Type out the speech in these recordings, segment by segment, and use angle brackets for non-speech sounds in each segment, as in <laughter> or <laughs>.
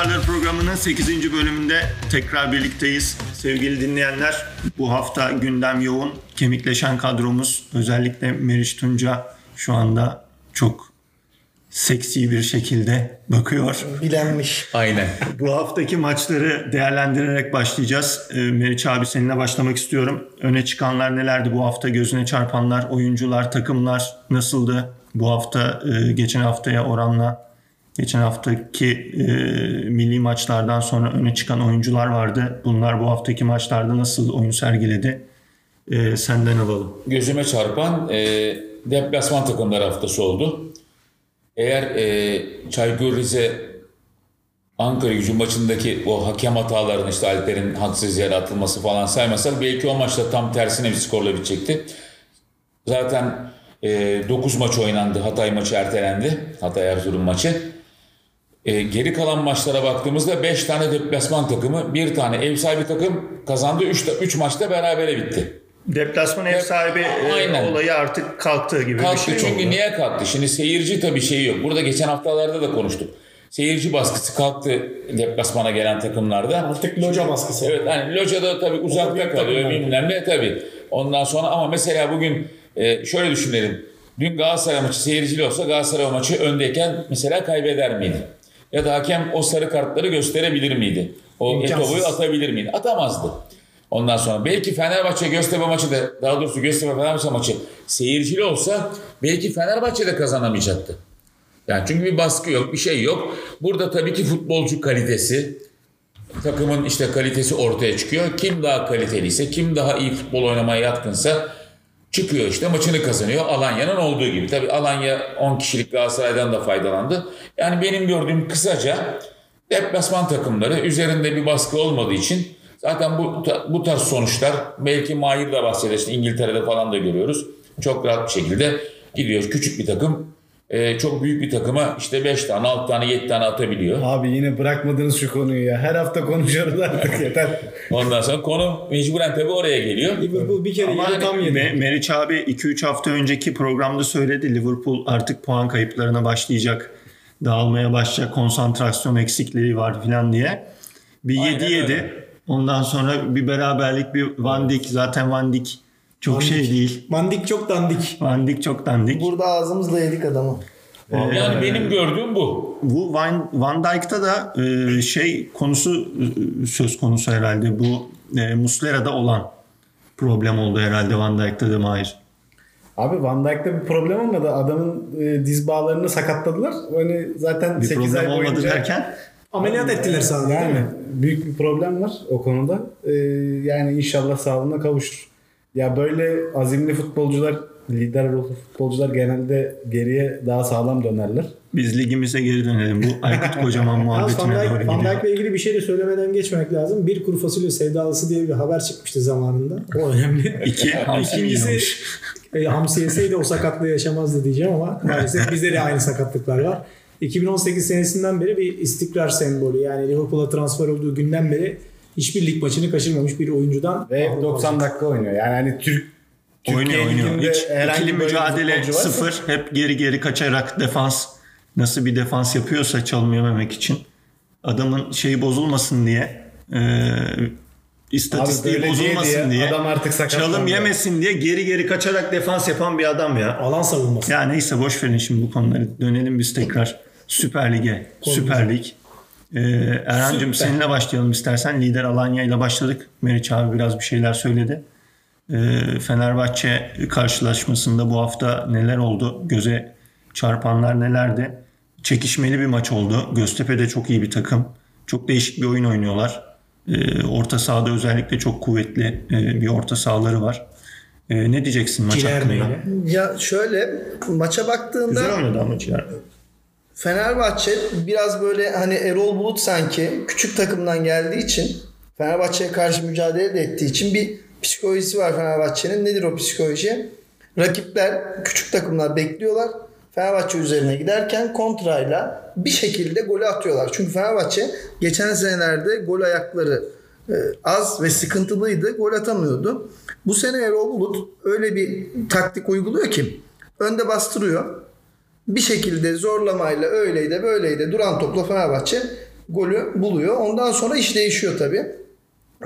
Taraftarlar programının 8. bölümünde tekrar birlikteyiz. Sevgili dinleyenler, bu hafta gündem yoğun. Kemikleşen kadromuz, özellikle Meriç Tunca şu anda çok seksi bir şekilde bakıyor. Bilenmiş. Aynen. Bu haftaki maçları değerlendirerek başlayacağız. Ee, Meriç abi seninle başlamak istiyorum. Öne çıkanlar nelerdi bu hafta? Gözüne çarpanlar, oyuncular, takımlar nasıldı? Bu hafta e, geçen haftaya oranla geçen haftaki e, milli maçlardan sonra öne çıkan oyuncular vardı. Bunlar bu haftaki maçlarda nasıl oyun sergiledi? E, senden alalım. Gözüme çarpan e, deplasman takımları haftası oldu. Eğer e, Çaykur Rize Ankara gücü maçındaki o hakem hatalarını işte Alper'in haksız yere atılması falan saymasak belki o maçta tam tersine bir skorla bitecekti. Zaten e, 9 maç oynandı. Hatay maçı ertelendi. Hatay Erzurum maçı. E, geri kalan maçlara baktığımızda 5 tane deplasman takımı, bir tane ev sahibi takım kazandı. 3 3 maçta berabere bitti. Deplasman ev sahibi e, Aynen. olayı artık kalktığı gibi Kalktı bir şey çünkü oldu. niye kalktı? Şimdi seyirci tabii şeyi yok. Burada geçen haftalarda da konuştuk. Seyirci baskısı kalktı deplasmana gelen takımlarda. Artık loca baskısı. Evet hani locada tabii uzakta kalıyor bilmem ne tabii. Ondan sonra ama mesela bugün e, şöyle düşünelim. Dün Galatasaray maçı seyircili olsa Galatasaray maçı öndeyken mesela kaybeder miydi? Ya da hakem o sarı kartları gösterebilir miydi? O İmkansız. etoboyu atabilir miydi? Atamazdı. Ondan sonra belki Fenerbahçe Göztepe maçı da daha doğrusu Göztepe Fenerbahçe maçı seyircili olsa belki Fenerbahçe de kazanamayacaktı. Yani çünkü bir baskı yok, bir şey yok. Burada tabii ki futbolcu kalitesi, takımın işte kalitesi ortaya çıkıyor. Kim daha kaliteliyse, kim daha iyi futbol oynamaya yatkınsa çıkıyor işte maçını kazanıyor. Alanya'nın olduğu gibi. Tabii Alanya 10 kişilik Galatasaray'dan da faydalandı. Yani benim gördüğüm kısaca deplasman takımları üzerinde bir baskı olmadığı için zaten bu bu tarz sonuçlar belki Mahir de işte İngiltere'de falan da görüyoruz. Çok rahat bir şekilde gidiyor. Küçük bir takım e, çok büyük bir takıma işte 5 tane, 6 tane, 7 tane atabiliyor. Abi yine bırakmadınız şu konuyu ya. Her hafta konuşuyoruz artık yeter. Ondan sonra konu mecburen tabii oraya geliyor. Liverpool bir kere Ama yedi hani tam yedi. Me- Meriç abi 2-3 hafta önceki programda söyledi. Liverpool artık puan kayıplarına başlayacak. Dağılmaya başlayacak. Konsantrasyon eksikliği var falan diye. Bir Aynen 7 yedi. öyle. Ondan sonra bir beraberlik bir Van Dijk. Zaten Van Dijk çok şey Dijk. değil. Mandik çok dandik. Van Dijk çok dandik. Burada ağzımızla yedik adamı. Yani benim gördüğüm bu. Bu Van, Van Dijk'ta da e, şey konusu e, söz konusu herhalde. Bu e, Muslera'da olan problem oldu herhalde Van Dijk'ta da Mahir. Abi Van Dijk'ta bir problem olmadı. Adamın e, diz bağlarını sakatladılar. Hani zaten Bir 8 ay problem olmadı boyunca derken Ameliyat ettiler sadece yani değil mi? büyük bir problem var o konuda. E, yani inşallah sağlığına kavuşur. Ya böyle azimli futbolcular, lider ruhlu futbolcular genelde geriye daha sağlam dönerler. biz ligimize geri dönelim. Bu Aykut Kocaman <laughs> muhabbetine doğru Dijk, Van gidiyor. Dijk'le ilgili bir şey de söylemeden geçmemek lazım. Bir kuru fasulye sevdalısı diye bir haber çıkmıştı zamanında. O önemli. İki <laughs> İkincisi e, hamsi yeseydi o sakatlığı yaşamazdı diyeceğim ama maalesef bizde de aynı sakatlıklar var. 2018 senesinden beri bir istikrar sembolü. Yani Liverpool'a transfer olduğu günden beri hiçbir lig maçını kaçırmamış bir oyuncudan. Ve Avrupa 90 dakika oynuyor. Yani hani Türk Oynuyor Türkiye oynuyor. Ligi'nde Hiç herhangi ikili mücadele sıfır. Hep geri geri kaçarak defans. Nasıl bir defans yapıyorsa çalım yememek için. Adamın şeyi bozulmasın diye. E, istatistiği bozulmasın diye diye. adam artık. Çalım yemesin diye geri geri kaçarak defans yapan bir adam ya. Alan savunması. Ya neyse boş verin şimdi bu konuları. Dönelim biz tekrar Süper Lig'e. Süper Lig. Ee, Erhan'cığım Süper. seninle başlayalım istersen. Lider Alanya ile başladık. Meriç abi biraz bir şeyler söyledi. Ee, Fenerbahçe karşılaşmasında bu hafta neler oldu? Göze çarpanlar nelerdi? Çekişmeli bir maç oldu. Göztepe de çok iyi bir takım. Çok değişik bir oyun oynuyorlar. Ee, orta sahada özellikle çok kuvvetli e, bir orta sahaları var. Ee, ne diyeceksin maç hakkında? Cilermeyle. Ya şöyle maça baktığında Güzel oynadı ama Ciler. Fenerbahçe biraz böyle hani Erol Bulut sanki küçük takımdan geldiği için Fenerbahçe'ye karşı mücadele de ettiği için bir psikolojisi var Fenerbahçe'nin. Nedir o psikoloji? Rakipler küçük takımlar bekliyorlar. Fenerbahçe üzerine giderken kontrayla bir şekilde golü atıyorlar. Çünkü Fenerbahçe geçen senelerde gol ayakları e, az ve sıkıntılıydı. Gol atamıyordu. Bu sene Erol Bulut öyle bir taktik uyguluyor ki önde bastırıyor bir şekilde zorlamayla öyleydi böyleydi duran topla Fenerbahçe golü buluyor. Ondan sonra iş değişiyor tabii.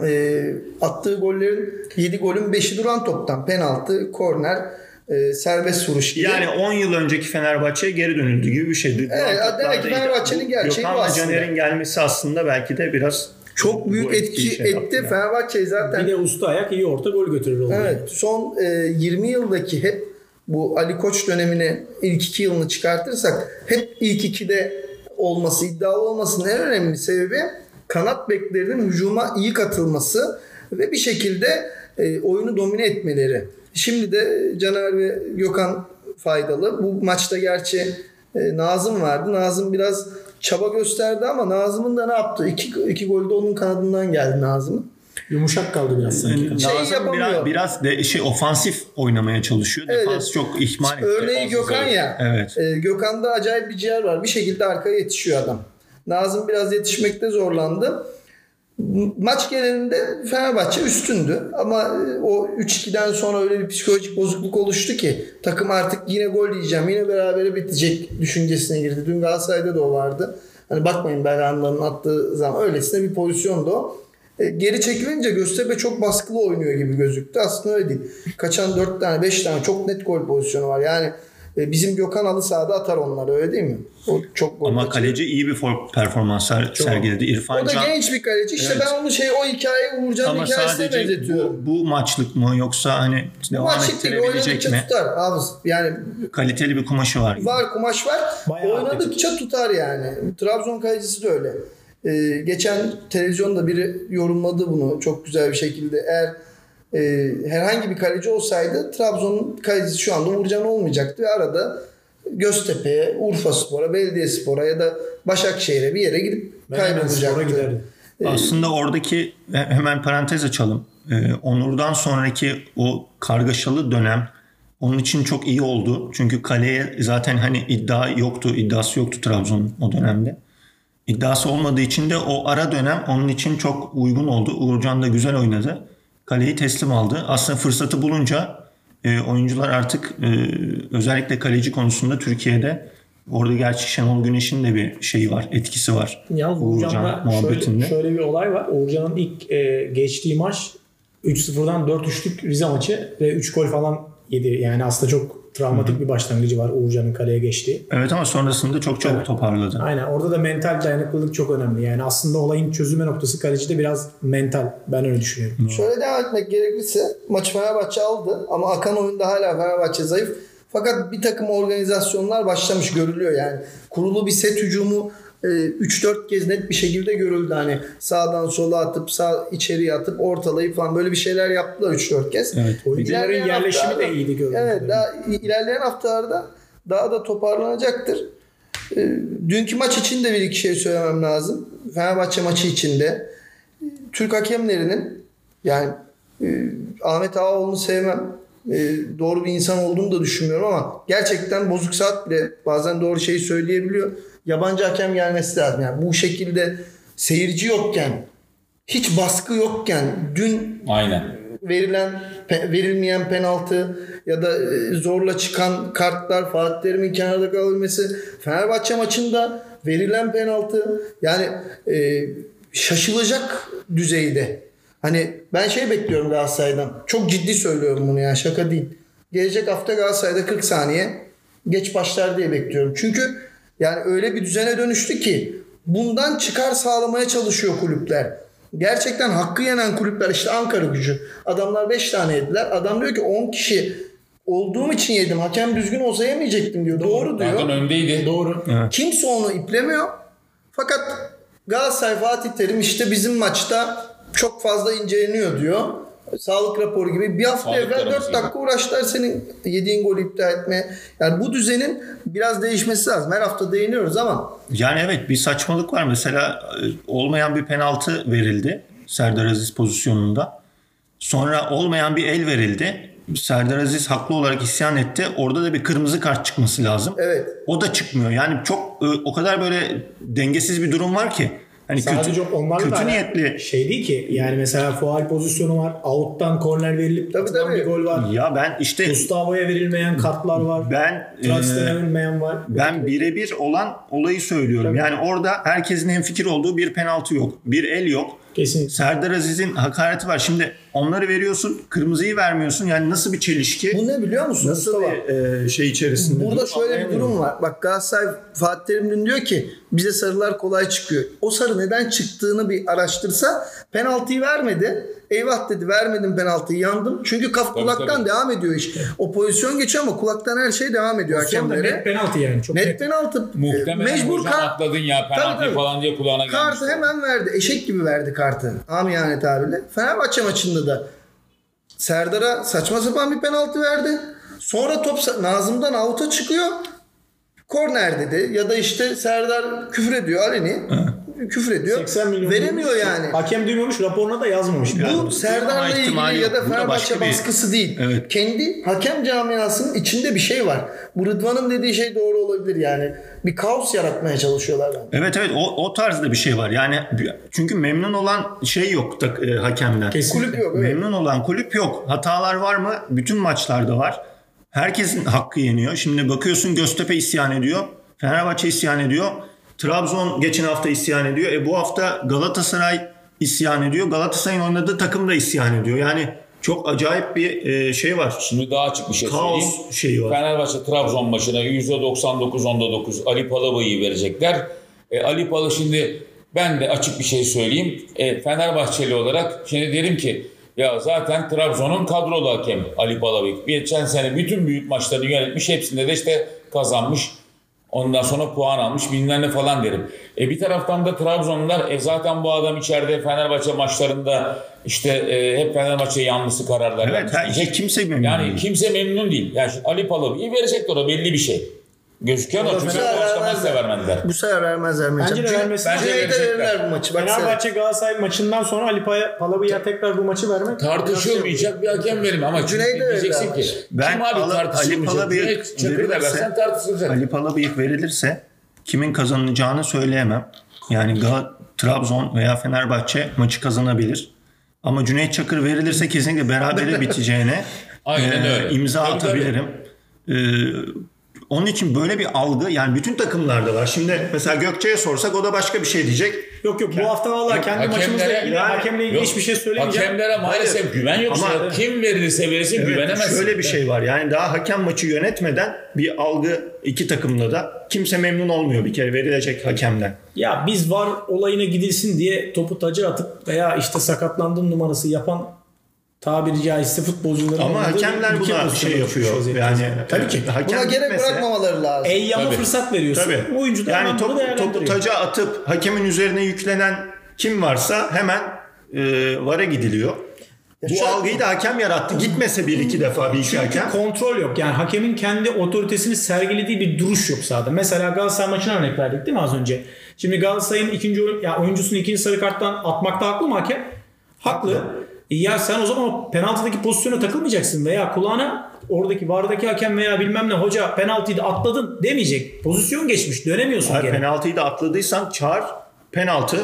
Ee, attığı gollerin 7 golün 5'i duran toptan. Penaltı, korner, e, serbest vuruş gibi. Yani 10 yıl önceki Fenerbahçe'ye geri dönüldü gibi bir şeydi. Evet, demek ki Fenerbahçe'nin gerçeği bu aslında. Caner'in gelmesi aslında belki de biraz çok büyük etki şey etti. yani. Fenerbahçe zaten Bir de usta ayak iyi orta gol götürür oldu. Evet son e, 20 yıldaki hep bu Ali Koç dönemini ilk iki yılını çıkartırsak hep ilk ikide olması, iddialı olmasının en önemli sebebi kanat beklerinin hücuma iyi katılması ve bir şekilde e, oyunu domine etmeleri. Şimdi de Caner ve Gökhan faydalı. Bu maçta gerçi e, Nazım vardı. Nazım biraz çaba gösterdi ama Nazım'ın da ne yaptı? İki, iki gol de onun kanadından geldi Nazım'ın. Yumuşak kaldı biraz sanki. Şey Nazım yapamıyor. biraz, biraz de, şey ofansif oynamaya çalışıyor. Evet, Defans çok ihmal etti. Örneği Gökhan ya. Evet. E, Gökhan'da acayip bir ciğer var. Bir şekilde arkaya yetişiyor adam. Nazım biraz yetişmekte zorlandı. Maç genelinde Fenerbahçe üstündü. Ama e, o 3-2'den sonra öyle bir psikolojik bozukluk oluştu ki takım artık yine gol yiyeceğim, yine berabere bitecek düşüncesine girdi. Dün Galatasaray'da da o vardı. Hani bakmayın Belhanda'nın attığı zaman öylesine bir pozisyondu o. E, geri çekilince Göztepe çok baskılı oynuyor gibi gözüktü. Aslında öyle değil. Kaçan 4 tane 5 tane çok net gol pozisyonu var. Yani e, bizim Gökhan halı sahada atar onları öyle değil mi? O çok gol Ama kaçırıyor. kaleci iyi bir for- performans ser- sergiledi. İrfan O da Can genç bir kaleci. İşte Evet. ben onu şey o hikayeyi Uğurcan'ın ama hikayesine benzetiyorum. bu, bu maçlık mı yoksa hani devam Maçlık ettirebilecek oynadıkça mi? tutar. Abi, yani Kaliteli bir kumaşı var. var kumaş var. Bayağı oynadıkça tutar yani. Trabzon kalecisi de öyle. Ee, geçen televizyonda biri yorumladı bunu çok güzel bir şekilde. Eğer e, herhangi bir kaleci olsaydı Trabzon'un kalecisi şu anda Uğurcan olmayacaktı ve arada Göztepe'ye, Urfa Spor'a, Belediye Spor'a ya da Başakşehir'e bir yere gidip kaybolacaktı. giderdim. Aslında oradaki hemen parantez açalım. Ee, Onur'dan sonraki o kargaşalı dönem onun için çok iyi oldu. Çünkü kaleye zaten hani iddia yoktu, iddiası yoktu Trabzon'un o dönemde. İddiası olmadığı için de o ara dönem onun için çok uygun oldu. Uğurcan da güzel oynadı. Kaleyi teslim aldı. Aslında fırsatı bulunca e, oyuncular artık e, özellikle kaleci konusunda Türkiye'de orada gerçi Şenol Güneş'in de bir şeyi var, etkisi var. Yalnız Uğurcan'la muhabbetinde. şöyle, şöyle bir olay var. Uğurcan'ın ilk e, geçtiği maç 3-0'dan 4-3'lük Rize maçı ve 3 gol falan yedi. Yani aslında çok travmatik bir başlangıcı var Uğurcan'ın kaleye geçtiği. Evet ama sonrasında çok çabuk Evet. toparladı. Aynen orada da mental dayanıklılık çok önemli. Yani aslında olayın çözülme noktası kalecide biraz mental. Ben öyle düşünüyorum. Şöyle devam etmek gerekirse maçı Fenerbahçe aldı ama akan oyunda hala Fenerbahçe zayıf. Fakat bir takım organizasyonlar başlamış görülüyor yani. Kurulu bir set hücumu 3-4 kez net bir şekilde görüldü. Hani sağdan sola atıp sağ içeriye atıp ortalayıp falan böyle bir şeyler yaptılar 3-4 kez. Evet. Oyuncuların yerleşimi de iyiydi gördüğüm Evet daha ilerleyen haftalarda daha da toparlanacaktır. E, dünkü maç için de bir iki şey söylemem lazım. Fenerbahçe maçı içinde Türk hakemlerinin yani e, Ahmet Ağaoğlu'nu sevmem. E, doğru bir insan olduğunu da düşünmüyorum ama gerçekten bozuk saat bile bazen doğru şeyi söyleyebiliyor. Yabancı hakem gelmesi lazım. Yani bu şekilde seyirci yokken hiç baskı yokken dün Aynen. verilen pe- verilmeyen penaltı ya da e, zorla çıkan kartlar Fatih Terim'in kenarda kalabilmesi Fenerbahçe maçında verilen penaltı yani e, şaşılacak düzeyde. Hani ben şey bekliyorum Galatasaray'dan. Çok ciddi söylüyorum bunu ya şaka değil. Gelecek hafta Galatasaray'da 40 saniye geç başlar diye bekliyorum. Çünkü yani öyle bir düzene dönüştü ki bundan çıkar sağlamaya çalışıyor kulüpler. Gerçekten hakkı yenen kulüpler işte Ankara gücü. Adamlar 5 tane yediler. Adam diyor ki 10 kişi olduğum için yedim. Hakem düzgün olsa yemeyecektim diyor. Doğru, diyor. Zaten öndeydi. Doğru. Kimse onu iplemiyor. Fakat Galatasaray Fatih Terim işte bizim maçta çok fazla inceleniyor diyor. Sağlık raporu gibi. Bir hafta Sağlık evvel raporu 4 dakika uğraştılar senin yediğin golü iptal etmeye. Yani bu düzenin biraz değişmesi lazım. Her hafta değiniyoruz ama Yani evet bir saçmalık var. Mesela e, olmayan bir penaltı verildi Serdar Aziz pozisyonunda. Sonra olmayan bir el verildi. Serdar Aziz haklı olarak isyan etti. Orada da bir kırmızı kart çıkması lazım. evet O da çıkmıyor. Yani çok e, o kadar böyle dengesiz bir durum var ki. Hani Sadece kötü, onlarla kötü da niyetli şey değil ki. Yani mesela faal pozisyonu var. Out'tan korner verilip Tabii, tabii. bir gol var. ya ben işte Gustavo'ya verilmeyen kartlar var. ben Traxler'e e, verilmeyen var. Ben birebir olan olayı söylüyorum. Yani orada herkesin hemfikir olduğu bir penaltı yok. Bir el yok. Kesinlikle. Serdar Aziz'in hakareti var. Şimdi onları veriyorsun, kırmızıyı vermiyorsun. Yani nasıl bir çelişki? Bu ne biliyor musun? Nasıl Mustafa? bir e, şey içerisinde? Burada Bu şöyle bir durum var. Bak Galatasaray Fatih Terim dün diyor ki bize sarılar kolay çıkıyor. O sarı neden çıktığını bir araştırsa penaltıyı vermedi. Eyvah dedi vermedim penaltıyı yandım. Çünkü kaf kulaktan tabii. devam ediyor iş. O pozisyon geçiyor ama kulaktan her şey devam ediyor hakemlere. net penaltı yani. Çok Net net. penaltı. Muhtemelen Mecbur hocam kart. atladın ya penaltı Tabii, tabii. falan diye kulağına gelmiş. Kartı hemen verdi. Eşek gibi verdi kartı. Amiyane tabirle. Fenerbahçe maçında da Serdar'a saçma sapan bir penaltı verdi. Sonra top Nazım'dan avuta çıkıyor. Korner dedi. Ya da işte Serdar küfür ediyor Aleni. Küfür ediyor. 80 milyon Veremiyor duymuş. yani. Hakem duymamış raporuna da yazmamış. Bu Serdar'la ihtimali ilgili ya da Fenerbahçe başka bir- baskısı değil. Evet. Kendi hakem camiasının içinde bir şey var. Bu Rıdvan'ın dediği şey doğru olabilir yani. Bir kaos yaratmaya çalışıyorlar bence. Evet evet o, o tarzda bir şey var. Yani çünkü memnun olan şey yok da, e, hakemden. Kesinlikle. Kulüp yok. Evet. Memnun olan kulüp yok. Hatalar var mı? Bütün maçlarda var. Herkesin hakkı yeniyor. Şimdi bakıyorsun Göztepe isyan ediyor. Fenerbahçe isyan ediyor. Trabzon geçen hafta isyan ediyor. E bu hafta Galatasaray isyan ediyor. Galatasaray'ın oynadığı takım da isyan ediyor. Yani çok acayip bir e, şey var. Şimdi daha açık bir şey Kaos söyleyeyim. şeyi var. Fenerbahçe Trabzon maçına %99 onda 9 Ali Palabıyı'yı verecekler. E, Ali Palı şimdi ben de açık bir şey söyleyeyim. E, Fenerbahçeli olarak şimdi derim ki ya zaten Trabzon'un kadrolu hakem Ali Palabıyık. Geçen sene bütün büyük maçlarını yönetmiş. Hepsinde de işte kazanmış. Ondan sonra puan almış bilmem ne falan derim. E bir taraftan da Trabzonlular e zaten bu adam içeride Fenerbahçe maçlarında işte e, hep Fenerbahçe yanlısı kararlar Evet, her- diyecek. kimse memnun Yani değil. kimse memnun değil. Yani Ali Palabıyı verecekler o belli bir şey. Gözüküyor Bu çünkü başlamazsa vermezler. vermediler. Bu sefer vermezler mi? Bence de vermesin. Bence verecekler. verirler bu maçı. Bak sen. Fenerbahçe Galatasaray maçından sonra Ali Palabı'ya tekrar bu maçı vermek Tartışılmayacak bir hakem verim ama çünkü Cüneyt'e diyeceksin ki Ben kim abi Ali tartışılmayacak? Palabıyık Cüneyt Çakır da verirse- versen tartışılacak. Ali Palabıyık verilirse kimin kazanacağını söyleyemem. Yani Gal- Trabzon veya Fenerbahçe maçı kazanabilir. Ama Cüneyt Çakır verilirse kesinlikle berabere <laughs> biteceğine Aynen e, öyle. imza Tabii, tabii. atabilirim. E, onun için böyle bir algı yani bütün takımlarda var. Şimdi mesela Gökçe'ye sorsak o da başka bir şey diyecek. Yok yok bu hafta vallahi kendi maçımızla Hakemlere- ilgili yani- hakemle ilgili Yok, hiçbir şey söylemeyeceğim. Hakemlere maalesef güven yok. Ama- kim verilirse verilsin Evet, güvenemezsin. şöyle bir şey var. Yani daha hakem maçı yönetmeden bir algı iki takımda da kimse memnun olmuyor bir kere verilecek hakemden. Ya biz var olayına gidilsin diye topu tacı atıp veya işte sakatlandım numarası yapan tabiri caizse futbolcuların Ama hakemler buna şey yapıyor. Yani tabii ki. hakem Buna gerek gitmese- bırakmamaları lazım. Eyyama Tabii. fırsat veriyorsun. Tabii. Oyuncu da yani bunu topu, taca atıp hakemin üzerine yüklenen kim varsa hemen e, VAR'a gidiliyor. Bu şu an- algıyı da hakem yarattı. Gitmese bir iki defa bir iki hakem. kontrol yok. Yani hakemin kendi otoritesini sergilediği bir duruş yok sahada. Mesela Galatasaray maçına örnek verdik değil mi az önce? Şimdi Galatasaray'ın ikinci oyun, ya oyuncusunu ikinci sarı karttan atmakta haklı mı hakem? Haklı. E Ya sen o zaman o penaltıdaki pozisyona takılmayacaksın veya kulağına oradaki vardaki hakem veya bilmem ne hoca penaltıyı da atladın demeyecek. Pozisyon geçmiş dönemiyorsun Hayır, geri. penaltıyı da atladıysan çağır penaltı.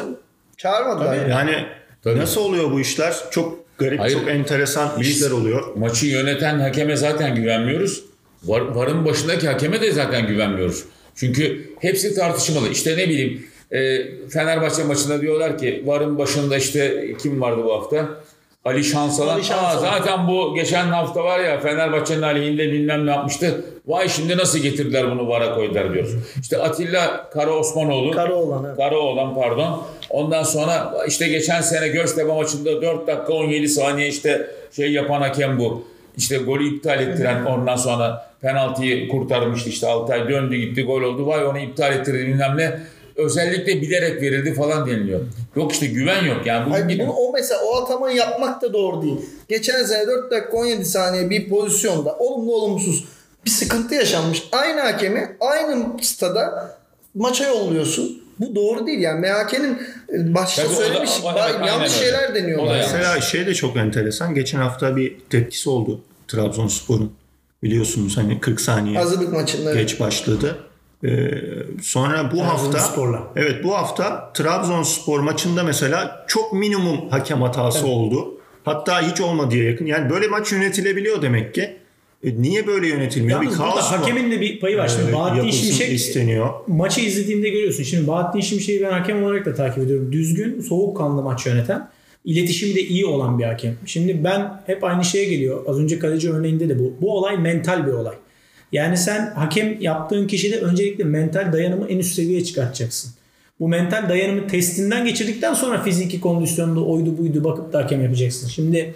Çağırmadılar. Yani Tabii. nasıl oluyor bu işler? Çok garip, Hayır. çok enteresan Biz- işler oluyor. Maçı yöneten hakeme zaten güvenmiyoruz. Var, varın başındaki hakeme de zaten güvenmiyoruz. Çünkü hepsi tartışmalı. İşte ne bileyim e, Fenerbahçe maçında diyorlar ki varın başında işte kim vardı bu hafta? Ali Şansalan. Ali Şansalan. Aa, zaten bu geçen hafta var ya Fenerbahçe'nin aleyhinde bilmem ne yapmıştı. Vay şimdi nasıl getirdiler bunu vara koydular diyoruz. İşte Atilla Kara Osmanoğlu. Karaoğlan, evet. Karaoğlan pardon. Ondan sonra işte geçen sene Göztepe maçında 4 dakika 17 saniye işte şey yapan hakem bu. İşte golü iptal ettiren ondan sonra penaltıyı kurtarmıştı işte Altay döndü gitti gol oldu. Vay onu iptal ettirdi bilmem ne. Özellikle bilerek verildi falan deniliyor. Yok işte güven yok. Yani bugün Hayır, bunu, o mesela o atamayı yapmak da doğru değil. Geçen sene 4 dakika 17 saniye bir pozisyonda olumlu olumsuz bir sıkıntı yaşanmış. Aynı hakemi aynı stada maça yolluyorsun. Bu doğru değil yani. MHK'nin başta Tabii o da- söylemiş o- evet, ba- aynen yanlış öyle. şeyler O da deniyorlar. yanlış. Mesela şey de çok enteresan. Geçen hafta bir tepkisi oldu Trabzonspor'un. Biliyorsunuz hani 40 saniye Hazırlık maçında. geç başladı. Ee, sonra bu hafta Trabzonspor'la. evet bu hafta Trabzonspor maçında mesela çok minimum hakem hatası oldu. Hatta hiç olmadıya yakın. Yani böyle maç yönetilebiliyor demek ki. E, niye böyle yönetilmiyor? Yalnız bir kaos hakemin de bir payı var. Şimdi e, Bahattin Şimşek isteniyor. maçı izlediğinde görüyorsun. Şimdi Bahattin Şimşek'i ben hakem olarak da takip ediyorum. Düzgün, soğukkanlı maç yöneten, iletişimi de iyi olan bir hakem. Şimdi ben hep aynı şeye geliyor. Az önce kaleci örneğinde de bu. Bu olay mental bir olay. Yani sen hakem yaptığın kişide öncelikle mental dayanımı en üst seviyeye çıkartacaksın. Bu mental dayanımı testinden geçirdikten sonra fiziki kondisyonda oydu buydu bakıp da hakem yapacaksın. Şimdi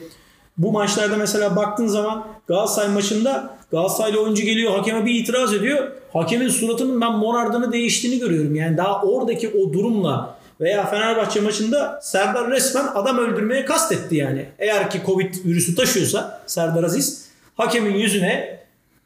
bu maçlarda mesela baktığın zaman Galatasaray maçında Galatasaraylı oyuncu geliyor hakeme bir itiraz ediyor. Hakemin suratının ben morardığını değiştiğini görüyorum. Yani daha oradaki o durumla veya Fenerbahçe maçında Serdar resmen adam öldürmeye kastetti yani. Eğer ki Covid virüsü taşıyorsa Serdar Aziz hakemin yüzüne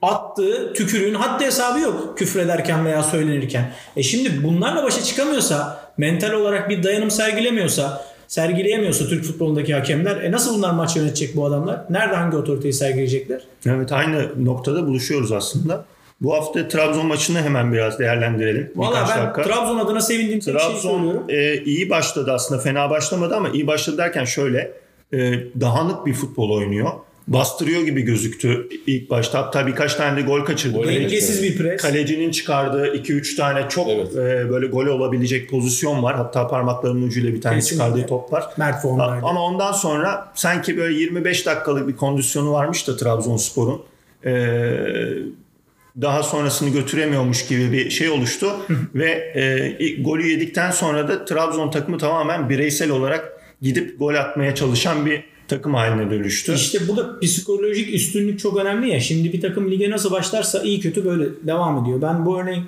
attığı tükürüğün haddi hesabı yok küfrederken veya söylenirken. E şimdi bunlarla başa çıkamıyorsa, mental olarak bir dayanım sergilemiyorsa, sergileyemiyorsa Türk futbolundaki hakemler e nasıl bunlar maç yönetecek bu adamlar? Nerede hangi otoriteyi sergileyecekler? Evet aynı noktada buluşuyoruz aslında. Bu hafta Trabzon maçını hemen biraz değerlendirelim. Valla ben dakika. Trabzon adına sevindiğim tek şeyi söylüyorum. Trabzon e, iyi başladı aslında fena başlamadı ama iyi başladı derken şöyle e, dağınık bir futbol oynuyor. Bastırıyor gibi gözüktü ilk başta. Hatta birkaç tane de gol kaçırdı. Gol Dengesiz bir pres. Kalecinin çıkardığı 2-3 tane çok Evet. e, böyle gol olabilecek pozisyon var. Hatta parmaklarının ucuyla bir tane Kesinlikle. çıkardığı top var. Mert formdaydı. Ama ondan sonra sanki böyle 25 dakikalık bir kondisyonu varmış da Trabzonspor'un. Ee, daha sonrasını götüremiyormuş gibi bir şey oluştu. Ve e, golü yedikten sonra da Trabzon takımı tamamen bireysel olarak gidip gol atmaya çalışan bir takım haline dönüştü. İşte burada psikolojik üstünlük çok önemli ya. Şimdi bir takım lige nasıl başlarsa iyi kötü böyle devam ediyor. Ben bu örneği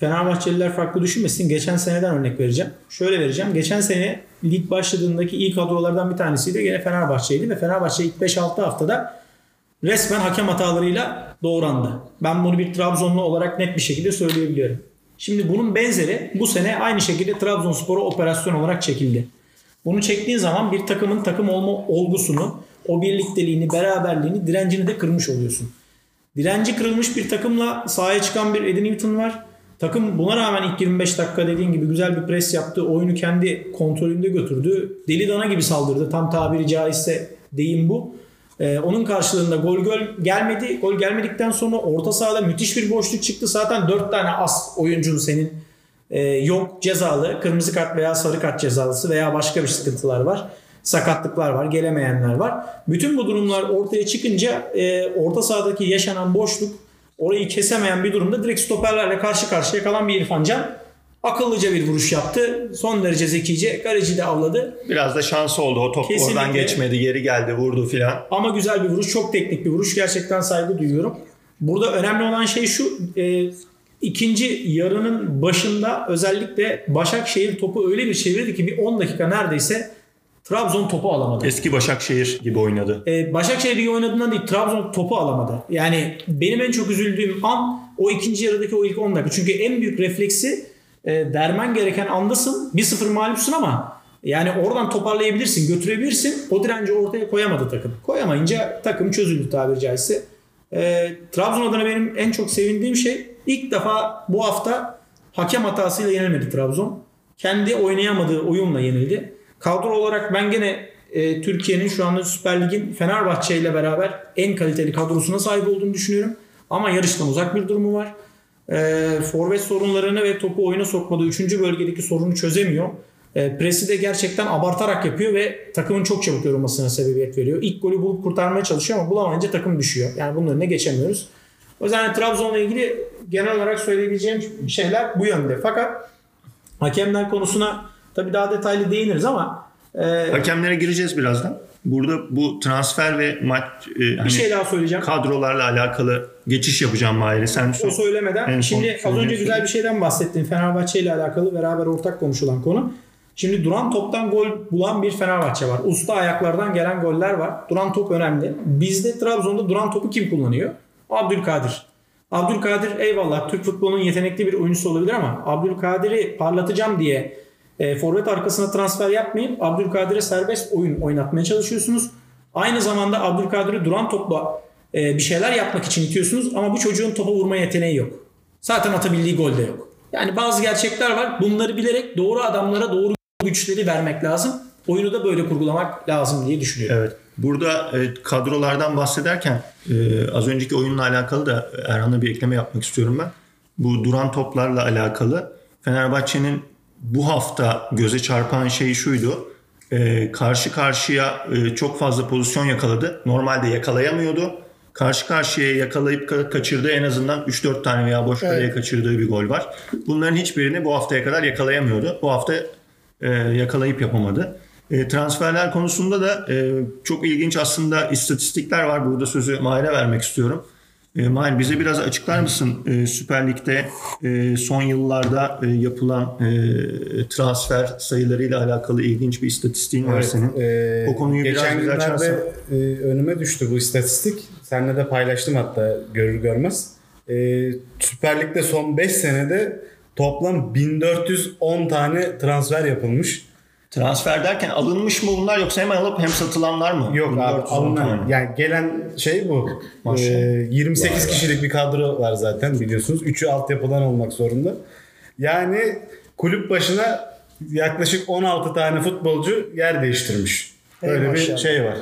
Fenerbahçeliler farklı düşünmesin. Geçen seneden örnek vereceğim. Şöyle vereceğim. Geçen sene lig başladığındaki iyi kadrolardan bir tanesiydi. Gene Fenerbahçe'ydi ve Fenerbahçe ilk 5-6 haftada resmen hakem hatalarıyla doğrandı. Ben bunu bir Trabzonlu olarak net bir şekilde söyleyebiliyorum. Şimdi bunun benzeri bu sene aynı şekilde Trabzonspor'a operasyon olarak çekildi. Bunu çektiğin zaman bir takımın takım olma olgusunu, o birlikteliğini, beraberliğini, direncini de kırmış oluyorsun. Direnci kırılmış bir takımla sahaya çıkan bir Eddie Newton var. Takım buna rağmen ilk 25 dakika dediğin gibi güzel bir pres yaptı. Oyunu kendi kontrolünde götürdü. Deli dana gibi saldırdı. Tam tabiri caizse deyim bu. Ee, onun karşılığında gol gol gelmedi. Gol gelmedikten sonra orta sahada müthiş bir boşluk çıktı. Zaten 4 tane as oyuncun senin e, yok cezalı. Kırmızı kart veya sarı kart cezalısı veya başka bir sıkıntılar var. Sakatlıklar var, gelemeyenler var. Bütün bu durumlar ortaya çıkınca e, orta sahadaki yaşanan boşluk orayı kesemeyen bir durumda direkt stoperlerle karşı karşıya kalan bir İrfan Can akıllıca bir vuruş yaptı. Son derece zekice. Kaleci de avladı. Biraz da şansı oldu. O top Kesinlikle. oradan geçmedi, geri geldi, vurdu filan. Ama güzel bir vuruş. Çok teknik bir vuruş. Gerçekten saygı duyuyorum. Burada önemli olan şey şu. E, ikinci yarının başında özellikle Başakşehir topu öyle bir çevirdi ki bir 10 dakika neredeyse Trabzon topu alamadı. Eski Başakşehir gibi oynadı. E, Başakşehir iyi oynadığından değil Trabzon topu alamadı. Yani benim en çok üzüldüğüm an o ikinci yarıdaki o ilk 10 dakika. Çünkü en büyük refleksi e, dermen gereken andasın. 1-0 mağlupsun ama yani oradan toparlayabilirsin, götürebilirsin. O direnci ortaya koyamadı takım. Koyamayınca takım çözüldü tabiri caizse. E, Trabzon adına benim en çok sevindiğim şey ilk defa bu hafta hakem hatasıyla yenilmedi Trabzon. Kendi oynayamadığı oyunla yenildi. Kadro olarak ben gene e, Türkiye'nin şu anda Süper Lig'in Fenerbahçe ile beraber en kaliteli kadrosuna sahip olduğunu düşünüyorum. Ama yarıştan uzak bir durumu var. E, forvet sorunlarını ve topu oyuna sokmadığı 3. bölgedeki sorunu çözemiyor. E, presi de gerçekten abartarak yapıyor ve takımın çok çabuk yorulmasına sebebiyet veriyor. İlk golü bulup kurtarmaya çalışıyor ama bulamayınca takım düşüyor. Yani bunun önüne geçemiyoruz. O yüzden Trabzon'la ilgili genel olarak söyleyebileceğim şeyler bu yönde. Fakat hakemler konusuna tabii daha detaylı değiniriz ama e, Hakemlere gireceğiz birazdan. Burada bu transfer ve maç e, hani bir şey daha söyleyeceğim. kadrolarla alakalı geçiş yapacağım Mahir'e. Sen O söylemeden En son şimdi az önce güzel bir şeyden bahsettin. Fenerbahçe ile alakalı beraber ortak konuşulan konu. Şimdi duran toptan gol bulan bir Fenerbahçe var. Usta ayaklardan gelen goller var. Duran top önemli. Bizde Trabzon'da duran topu kim kullanıyor? Abdülkadir. Abdülkadir eyvallah Türk futbolunun yetenekli bir oyuncusu olabilir ama Abdülkadir'i parlatacağım diye e, forvet arkasına transfer yapmayıp Abdülkadir'e serbest oyun oynatmaya çalışıyorsunuz. Aynı zamanda Abdülkadir'i duran topla e, bir şeyler yapmak için itiyorsunuz ama bu çocuğun topa vurma yeteneği yok. Zaten atabildiği gol de yok. Yani bazı gerçekler var. Bunları bilerek doğru adamlara doğru güçleri vermek lazım. Oyunu da böyle kurgulamak lazım diye düşünüyorum. Evet. Burada e, kadrolardan bahsederken e, az önceki oyunla alakalı da Erhan'a bir ekleme yapmak istiyorum ben. Bu duran toplarla alakalı Fenerbahçe'nin bu hafta göze çarpan şey şuydu. E, karşı karşıya e, çok fazla pozisyon yakaladı. Normalde yakalayamıyordu. Karşı karşıya yakalayıp ka- kaçırdığı en azından 3-4 tane veya boş kaleye kaçırdığı bir gol var. Bunların hiçbirini bu haftaya kadar yakalayamıyordu. Bu hafta e, yakalayıp yapamadı. E, transferler konusunda da e, çok ilginç aslında istatistikler var. Burada sözü Mahir'e vermek istiyorum. E, Mahir bize biraz açıklar mısın e, Süper Lig'de e, son yıllarda e, yapılan e, transfer sayılarıyla alakalı ilginç bir istatistiğin var Evet, senin. e, o konuyu biraz geçen bize günlerde açarsan. e, önüme düştü bu istatistik. Seninle de paylaştım hatta görür görmez. E, Süper Lig'de son 5 senede toplam 1410 tane transfer yapılmış. Transfer derken alınmış mı bunlar yoksa hem alıp hem satılanlar mı? Yok abi 1410 alınan yani gelen şey bu. Maşallah. Ee, 28 kişilik bir kadro var zaten biliyorsunuz. 3'ü altyapıdan olmak zorunda. Yani kulüp başına yaklaşık 16 tane futbolcu yer değiştirmiş. Ey Öyle bir maşallah. şey var.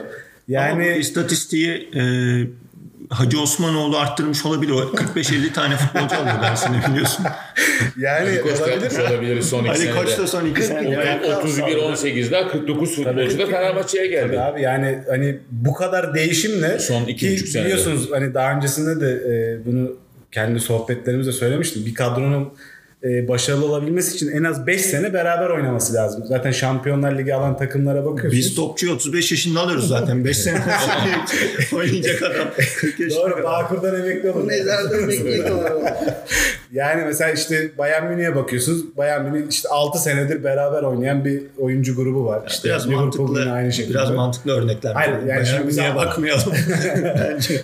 Yani bu istatistiği e, Hacı Osmanoğlu arttırmış olabilir. O 45-50 tane futbolcu alıyor dersine biliyorsun. Yani Koç da olabilir. yapmış olabilir son iki Ali senede. Koç da son 2 senede. Yani 31-18'de 49 futbolcu da Fenerbahçe'ye geldi. Tabii abi yani hani bu kadar değişimle Son iki ki buçuk senede. biliyorsunuz hani daha öncesinde de e, bunu kendi sohbetlerimizde söylemiştim. Bir kadronun e, başarılı olabilmesi için en az 5 sene beraber oynaması lazım. Zaten Şampiyonlar Ligi alan takımlara bakıyorsunuz. Biz topçuyu 35 yaşında alıyoruz zaten. 5 sene <laughs> <laughs> oynayacak adam. 40 yaşında. Doğru. Bağkur'dan emekli olur. Mezarda bekliyor kalıyor. <laughs> Yani mesela işte Bayern Münih'e bakıyorsunuz. Bayern Münih işte 6 senedir beraber oynayan bir oyuncu grubu var. İşte Biraz mantıklı, aynı şekilde. biraz mantıklı örnekler. Hayır, yani Bayern şimdi bize- bakmayalım. <laughs>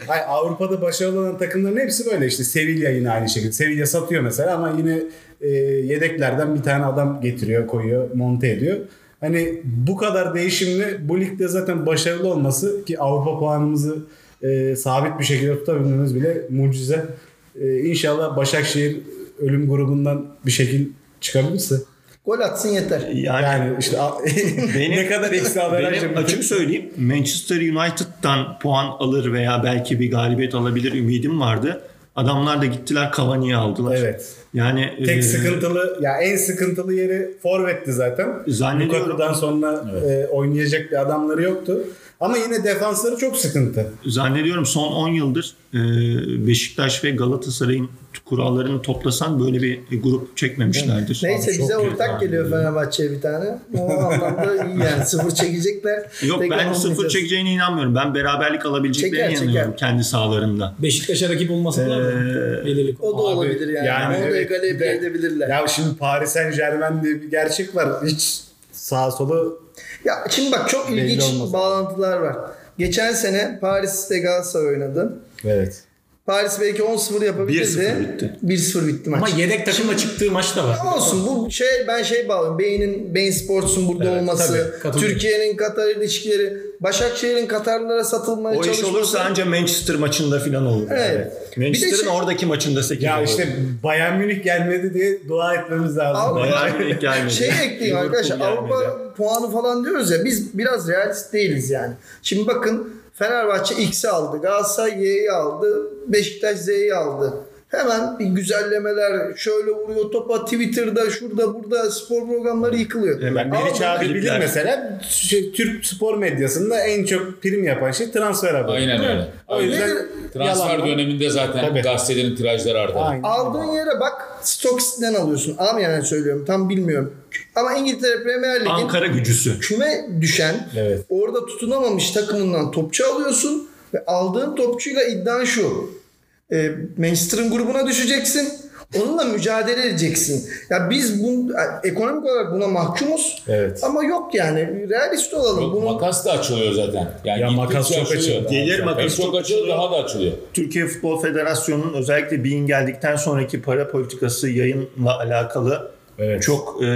Hayır, Avrupa'da başarılı olan takımların hepsi böyle işte Sevilla yine aynı şekilde. Sevilla satıyor mesela ama yine e, yedeklerden bir tane adam getiriyor, koyuyor, monte ediyor. Hani bu kadar değişimli bu ligde zaten başarılı olması ki Avrupa puanımızı e, sabit bir şekilde tutabilmemiz bile mucize. E, inşallah Başakşehir ölüm grubundan bir şekil çıkabilirse. Gol atsın yeter. Yani, Yani işte <laughs> benim, ne kadar eksi benim açık söyleyeyim Manchester United'dan puan alır veya belki bir galibiyet alabilir ümidim vardı. Adamlar da gittiler Cavani'yi aldılar. Evet. Yani Tek e, sıkıntılı ya en sıkıntılı yeri forvetti zaten. Zannediyorum. Lukaku'dan sonra e, oynayacak bir adamları yoktu. Ama yine defansları çok sıkıntı. zannediyorum son 10 yıldır e, Beşiktaş ve Galatasaray'ın kurallarını toplasan böyle bir grup çekmemişlerdir. Neyse çok bize ortak abi. geliyor Fenerbahçe'ye bir tane. O <laughs> anlamda iyi yani. Sıfır çekecekler. Yok Tekrar ben sıfır çekeceğine inanmıyorum. Ben beraberlik alabileceklerine Çeker, inanıyorum çeker. kendi sahalarında. Beşiktaş'a rakip olmasalar da Ee, belirli O da Abi, olabilir yani. yani Onu da evet, egale bir de- edebilirler. Ya şimdi Paris Saint Germain diye bir gerçek var. Hiç sağ solu Ya şimdi bak çok Belli ilginç olmaz. bağlantılar var. Geçen sene Paris'te Galatasaray oynadı. evet. Paris belki 10-0 yapabilirdi. 1-0 bitti. 1-0 bitti maç. Ama yedek takımla çıktığı maç da var. Olsun bu şey ben şey bağlıyorum. Beynin Beyin Sports'un burada Evet, olması, tabii. Türkiye'nin Katar ilişkileri, Başakşehir'in Katarlılara satılmaya O iş çalışması. olursa anca Manchester maçında falan olur. Evet. De Manchester'ın şey- oradaki maçında 8 Ya olur. işte Bayern Münih gelmedi diye dua etmemiz lazım. Abi- Bayern Münih gelmedi. Şey ekleyeyim arkadaşlar. Avrupa puanı falan diyoruz ya biz biraz realist değiliz yani. Şimdi bakın Fenerbahçe X'i aldı, Galatasaray Y'yi aldı, Beşiktaş Z'yi aldı. Hemen bir güzellemeler şöyle vuruyor topa Twitter'da şurada burada spor programları yıkılıyor. Hemen Meriç abi bilir mesela şey, Türk spor medyasında en çok prim yapan şey transfer haberi. Aynen öyle. O yüzden Transfer yalan döneminde zaten Tabii. gazetelerin tirajları artar. Aynen. Aldığın yere bak Stocks'ten alıyorsun. Ama yani söylüyorum tam bilmiyorum. Ama İngiltere Premier Lig'in Ankara gücüsü. küme düşen Evet. orada tutunamamış takımından topçu alıyorsun ve aldığın topçuyla iddian şu. E, Manchester'ın grubuna düşeceksin. Onunla mücadele edeceksin. Ya biz bu ekonomik olarak buna mahkumuz. Evet. Ama yok yani realist olalım. Yok, Bunu makas da açılıyor zaten. Yani Ya makas çok açılıyor. Gelir makas çok çok açılıyor daha da açılıyor. Türkiye Futbol Federasyonu'nun özellikle BİM geldikten sonraki para politikası yayınla alakalı Evet. çok e,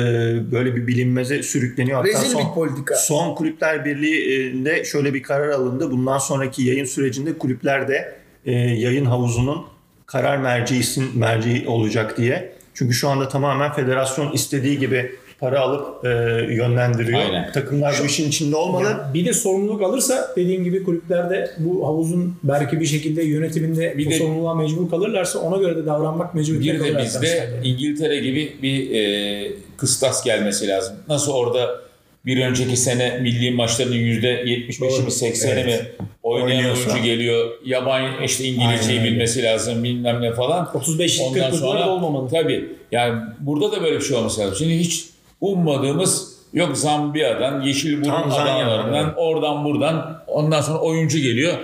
böyle bir bilinmeze sürükleniyor. Hatta Rezil son, bir politika. Son Kulüpler Birliği'nde şöyle bir karar alındı. Bundan sonraki yayın sürecinde kulüpler de e, yayın havuzunun karar merciisin merci olacak diye. Çünkü şu anda tamamen federasyon istediği gibi para alıp e, yönlendiriyor. Aynen. Takımlar bu işin içinde olmalı. Ya bir de sorumluluk alırsa dediğim gibi kulüplerde bu havuzun belki bir şekilde yönetiminde Bir bu de- sorumluluğa mecbur kalırlarsa ona göre de davranmak mecburiyetinde Bir de bizde. İngiltere gibi bir e, kıstas gelmesi lazım. Nasıl orada bir önceki sene milli maçlarının %75'i mi 80'i mi oynayan Oynuyorsa. oyuncu geliyor. Yabancı işte İngilizceyi Aynen bilmesi lazım bilmem ne falan. 35-40 Ondan yıllar sonra da olmamalı. tabii yani burada da böyle bir şey olması lazım. Şimdi hiç ummadığımız yok Zambiya'dan, Tanzanya'dan, adalarından, evet. oradan buradan ondan sonra oyuncu geliyor.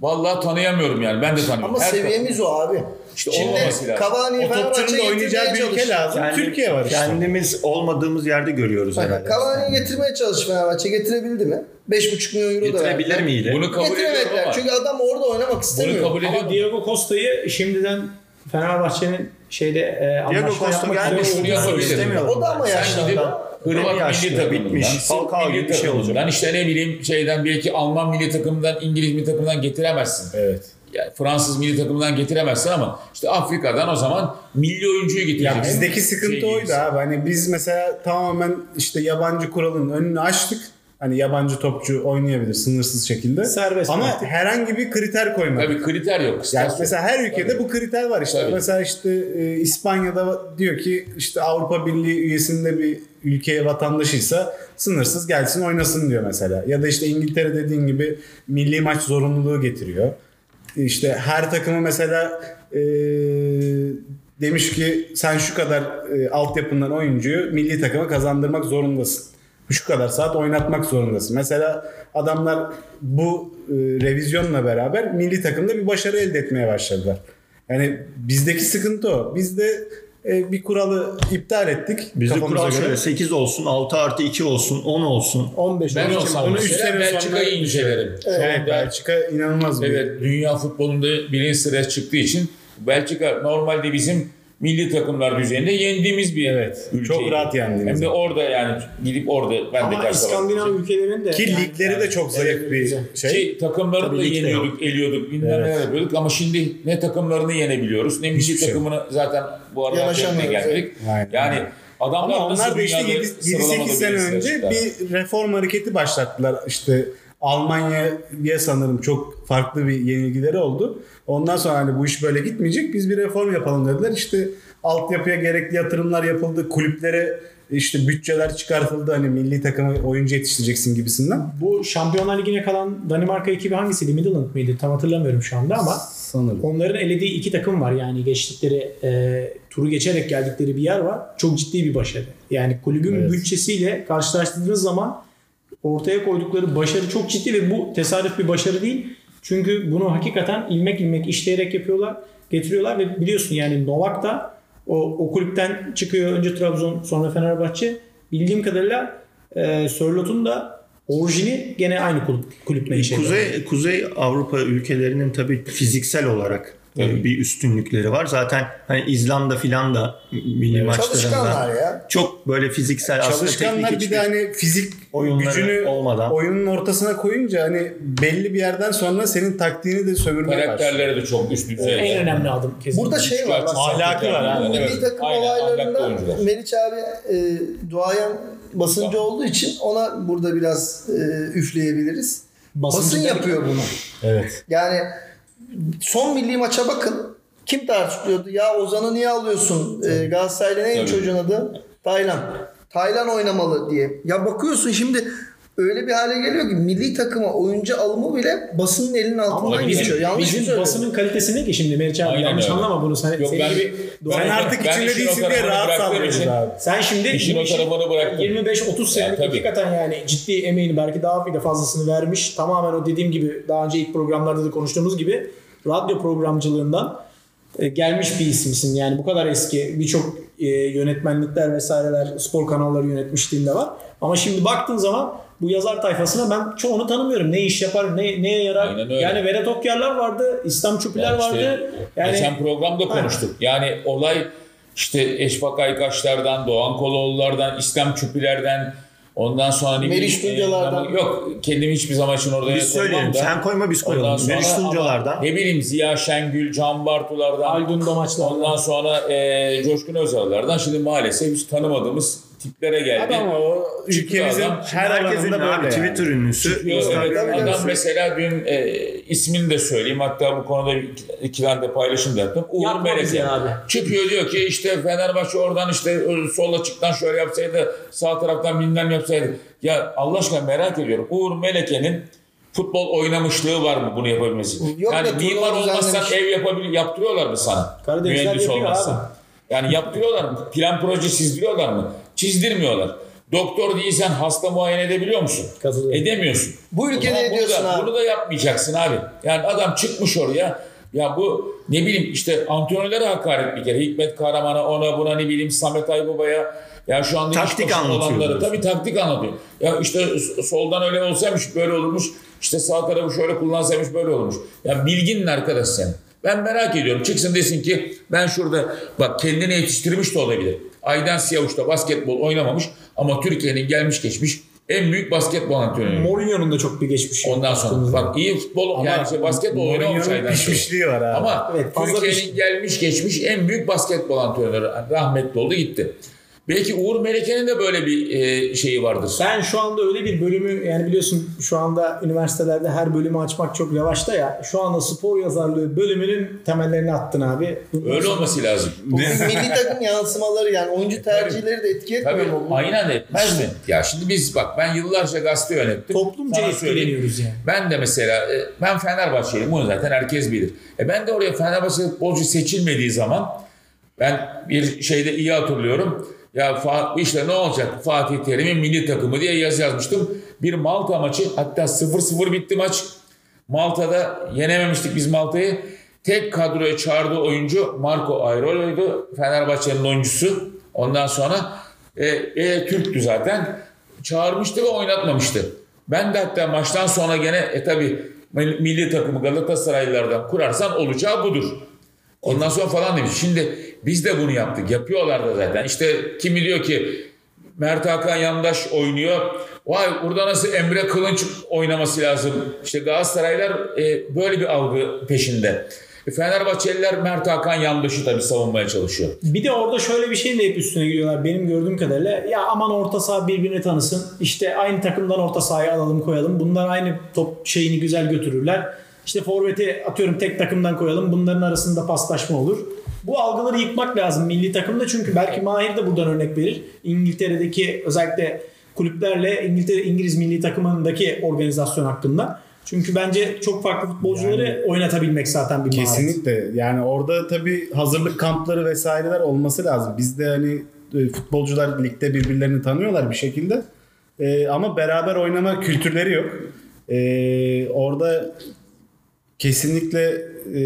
Vallahi tanıyamıyorum yani. Ben de tanımıyorum. Ama Her seviyemiz o abi. İşte Şimdi da Fenerbahçe'ye oynayacağı getirmeye bir ülke lazım. Kendi- Türkiye var işte. Kendimiz olmadığımız yerde görüyoruz Bak, herhalde. Cavani'yi getirmeye çalış Fenerbahçe. Getirebildi mi? 5,5 milyon euro da Getirebilir miydi? Bunu kabul Getiremediler. ama Çünkü adam orada oynamak bunu istemiyor. kabul ediyorum. Ama Diego Costa'yı şimdiden Fenerbahçe'nin şeyde e, Diego anlaşma Costa yapmak istemiyorlar. O da ama yaşlandı. Hırvat milli takımından, Sırp milli bir şey olacak. takımından, işte ne bileyim şeyden belki Alman milli takımından, İngiliz milli takımından getiremezsin. Evet. Yani Fransız milli takımından getiremezsin ama işte Afrika'dan o zaman milli oyuncuyu Ya getireceksin. bizdeki sıkıntı Şey oydu abi. Hani biz mesela tamamen işte yabancı kuralın önünü açtık. Hani yabancı topçu oynayabilir sınırsız şekilde. Serbest Ama bıraktık. herhangi bir kriter koymadık. Tabii kriter yok. Yani mesela her ülkede Tabii. bu kriter var işte. Tabii. Mesela işte e, İspanya'da diyor ki işte Avrupa Birliği üyesinde bir ülkeye vatandaşıysa sınırsız gelsin oynasın diyor mesela. Ya da işte İngiltere dediğin gibi milli maç zorunluluğu getiriyor. İşte her takımı mesela e, demiş ki sen şu kadar e, altyapından oyuncuyu milli takıma kazandırmak zorundasın. Şu kadar saat oynatmak zorundasın. Mesela adamlar bu e, revizyonla beraber milli takımda bir başarı elde etmeye başladılar. Yani bizdeki sıkıntı o. Biz de e, bir kuralı iptal ettik. Bizde kural göre. şöyle 8 olsun, 6 artı 2 olsun, 10 olsun. 15 Ben olsam Onu onu üç mesela sene Belçika'yı incelerim. Şu Evet anda- Belçika inanılmaz bir Evet dünya futbolunda birinci sıraya çıktığı için Belçika normalde bizim milli takımlar düzeyinde yendiğimiz bir Evet, ülke. çok rahat yendiğimiz. Hem de orada yani gidip orada ben de Ama. İskandinav ülkelerinin de Ki yani- ligleri de çok zayıf Evet, bir şey. Ki takımları Tabii da yeniyorduk, eliyorduk, bilmem Evet. neler yapıyorduk ama şimdi ne takımlarını yenebiliyoruz ne milli şey takımını zaten bu arada geldik. Aynen. Yani adamlar Ama onlar da işte dünyada 7-8 sıralamada sene önce bir reform hareketi başlattılar. İşte Almanya'ya sanırım çok farklı bir yenilgileri oldu. Ondan sonra hani bu iş böyle gitmeyecek. Biz bir reform yapalım dediler. İşte altyapıya gerekli yatırımlar yapıldı. Kulüplere işte bütçeler çıkartıldı. Hani milli takıma oyuncu yetiştireceksin gibisinden. Bu Şampiyonlar Ligi'ne kalan Danimarka ekibi hangisiydi? Midland mıydı? Tam hatırlamıyorum şu anda ama Sanırım. onların elediği iki takım var. Yani geçtikleri e, turu geçerek geldikleri bir yer var. Çok ciddi bir başarı. Yani kulübün Evet. bütçesiyle karşılaştırdığınız zaman ortaya koydukları başarı çok ciddi ve bu tesadüf bir başarı değil. Çünkü bunu hakikaten ilmek ilmek işleyerek yapıyorlar, getiriyorlar ve biliyorsun yani Novak da o, o kulüpten çıkıyor. Önce Trabzon sonra Fenerbahçe. Bildiğim kadarıyla e, Sörlot'un da orijini gene aynı kulüp, kulüp menşeli. Kuzey Kuzey Avrupa ülkelerinin tabii fiziksel olarak e, bir üstünlükleri var. Zaten hani İzlanda filan da milli maçlarında ya. çok böyle fiziksel aslında Çalışkanlar teknik bir de hani fizik gücünü olmadan. oyunun ortasına koyunca hani belli bir yerden sonra senin taktiğini de sömürmeye başlıyor. Karakterleri de çok üst düzey. en önemli adım kesinlikle. Burada şey var. Bak, Ahlakı var. Bu milli Evet. takım Aynen, ahlaklı olaylarında oyuncular. Meriç abi e, duayen basıncı olduğu için ona burada biraz e, üfleyebiliriz. Basıncı Basın yapıyor bunu. Evet. Yani son milli maça bakın. Kim tartışıyordu? Ya Ozan'ı niye alıyorsun? Ee, Galatasaray'la neydi Tabii. çocuğun adı? Taylan. Taylan oynamalı diye. Ya bakıyorsun şimdi öyle bir hale geliyor ki milli takıma oyuncu alımı bile basının elinin altından Ama bizim- geçiyor. Yanlış mı Bizim söylüyorum? basının kalitesi ne ki şimdi Meriç abi? Aynen Yanlış öyle. anlama bunu. Sen, Yok, ben- gibi ben- Sen artık ben içinde değilsin diye rahat sallıyorsun abi. Sen şimdi İşin o tarafını bıraktım. 25-30 senelik tabii. hakikaten yani ciddi emeğini belki daha bir de fazlasını vermiş. Tamamen o dediğim gibi daha önce ilk programlarda da konuştuğumuz gibi radyo programcılığından e, gelmiş bir isimsin. Yani bu kadar eski birçok e, yönetmenlikler vesaireler spor kanalları yönetmişliğinde var. Ama şimdi baktığın zaman bu yazar tayfasına ben çoğunu tanımıyorum. Ne iş yapar, ne, neye yarar. Aynen öyle. Yani Vedat Okyarlar vardı, İslam Çupiler Yani işte vardı. Yani Geçen programda konuştuk. Yani olay işte Eşfak Aykaçlardan, Doğan Koloğlu'lardan, İslam Çupilerden, Ondan sonra ne Meriç Tuncalar'dan. e, yok kendim hiçbir zaman için orada Biz söyleyelim. Sen koyma biz koyalım. sonra Meriç ama Tuncalar'dan. Ne bileyim Ziya Şengül, Can Bartular'dan. Haldun Domaçlar'dan. Ondan sonra e, Coşkun Özal'lardan. Şimdi maalesef hiç tanımadığımız tiplere geldi. Abi ama o Çıkıyor ülkemizin adam. her Herkesin alanında abi böyle yani. Twitter ünlüsü. Evet, Instagram adam ünlüsü. mesela dün e, ismini de söyleyeyim. Hatta bu konuda iki, tane de paylaşım da yaptım. Uğur abi. Çıkıyor diyor ki işte Fenerbahçe oradan işte e, sol açıktan şöyle yapsaydı sağ taraftan bilmem yapsaydı. Ya Allah aşkına merak ediyorum. Uğur Meleke'nin futbol oynamışlığı var mı bunu yapabilmesi? Yok yani mimar olmazsan ev yapabilir, yaptırıyorlar mı sana? Karadenizler Mühendis yapıyor olmazsan. abi. Yani yaptırıyorlar mı? Plan proje çizdiriyorlar mı? Çizdirmiyorlar. Doktor değilsen hasta muayene edebiliyor musun? Katılıyorum. Edemiyorsun. Bu ülkede zaman bunu ediyorsun da- abi. Bunu da yapmayacaksın abi. Yani adam çıkmış oraya. Ya bu ne bileyim işte antrenörlere hakaret bir kere. Hikmet Karaman'a ona buna ne bileyim Samet Aybaba'ya. Ya şu anda Taktik anlatıyor tabii taktik anlatıyor. Ya işte soldan öyle olsaymış böyle olurmuş. İşte sağ tarafı şöyle kullansaymış böyle olurmuş. Ya bilginin arkadaş sen. Ben merak ediyorum. Çıksın desin ki ben şurada bak kendini yetiştirmiş de olabilir. Aydan Siyavuş da basketbol oynamamış ama Türkiye'nin gelmiş geçmiş en büyük basketbol antrenörü. Mourinho'nun da çok bir geçmişi. Ondan sonra bak iyi futbol yani şey, basketbol oynamamış Aydan pişmişliği var abi. Ama Evet, Türkiye'nin piş- gelmiş geçmiş en büyük basketbol antrenörü rahmetli oldu gitti. Belki Uğur Meleke'nin de böyle bir e, şeyi vardır. Ben şu anda öyle bir bölümü yani biliyorsun şu anda üniversitelerde her bölümü açmak çok revaçta ya. Şu anda spor yazarlığı bölümünün temellerini attın abi. Bundan Öyle sonra- olması lazım. Bu milli takım yansımaları yani oyuncu tercihleri de etki etmiyor Tabii mu? aynen etmez mi? Ya şimdi biz bak ben yıllarca gazete yönettim. Toplumca etkileniyoruz yani. Ben de mesela e, ben Fenerbahçeliyim bunu zaten herkes bilir. E ben de oraya Fenerbahçe futbolcu seçilmediği zaman ben bir şeyde iyi hatırlıyorum. Ya işte ne olacak Fatih Terim'in milli takımı diye yazı yazmıştım. Bir Malta maçı hatta 0-0 bitti maç. Malta'da yenememiştik biz Malta'yı. Tek kadroya çağırdığı oyuncu Marco Airolo'ydu. Fenerbahçe'nin oyuncusu. Ondan sonra e, e, Türktü zaten. Çağırmıştı ve oynatmamıştı. Ben de hatta maçtan sonra gene e tabi milli takımı Galatasaraylılardan kurarsan olacağı budur. Ondan sonra falan demiş. Şimdi biz de bunu yaptık. Yapıyorlar da zaten. İşte kimi diyor ki Mert Hakan Yandaş oynuyor. Vay burada nasıl Emre Kılınç oynaması lazım. İşte Galatasaraylar e, böyle bir algı peşinde. E, Fenerbahçeliler Mert Hakan Yandaş'ı tabii savunmaya çalışıyor. Bir de orada şöyle bir şeyin de hep üstüne gidiyorlar benim gördüğüm kadarıyla. Ya aman orta saha birbirini tanısın. İşte aynı takımdan orta sahaya alalım koyalım. Bunlar aynı top şeyini güzel götürürler. İşte forveti atıyorum tek takımdan koyalım. Bunların arasında paslaşma olur. Bu algıları yıkmak lazım milli takımda çünkü belki Mahir de buradan örnek verir. İngiltere'deki özellikle kulüplerle İngiltere İngiliz milli takımındaki organizasyon hakkında. Çünkü bence çok farklı futbolcuları oynatabilmek zaten bir maharet. Kesinlikle. Yani orada tabii hazırlık kampları vesaireler olması lazım. Bizde hani e, futbolcular ligde birbirlerini tanıyorlar bir şekilde. E, ama beraber oynama kültürleri yok. E, orada kesinlikle e,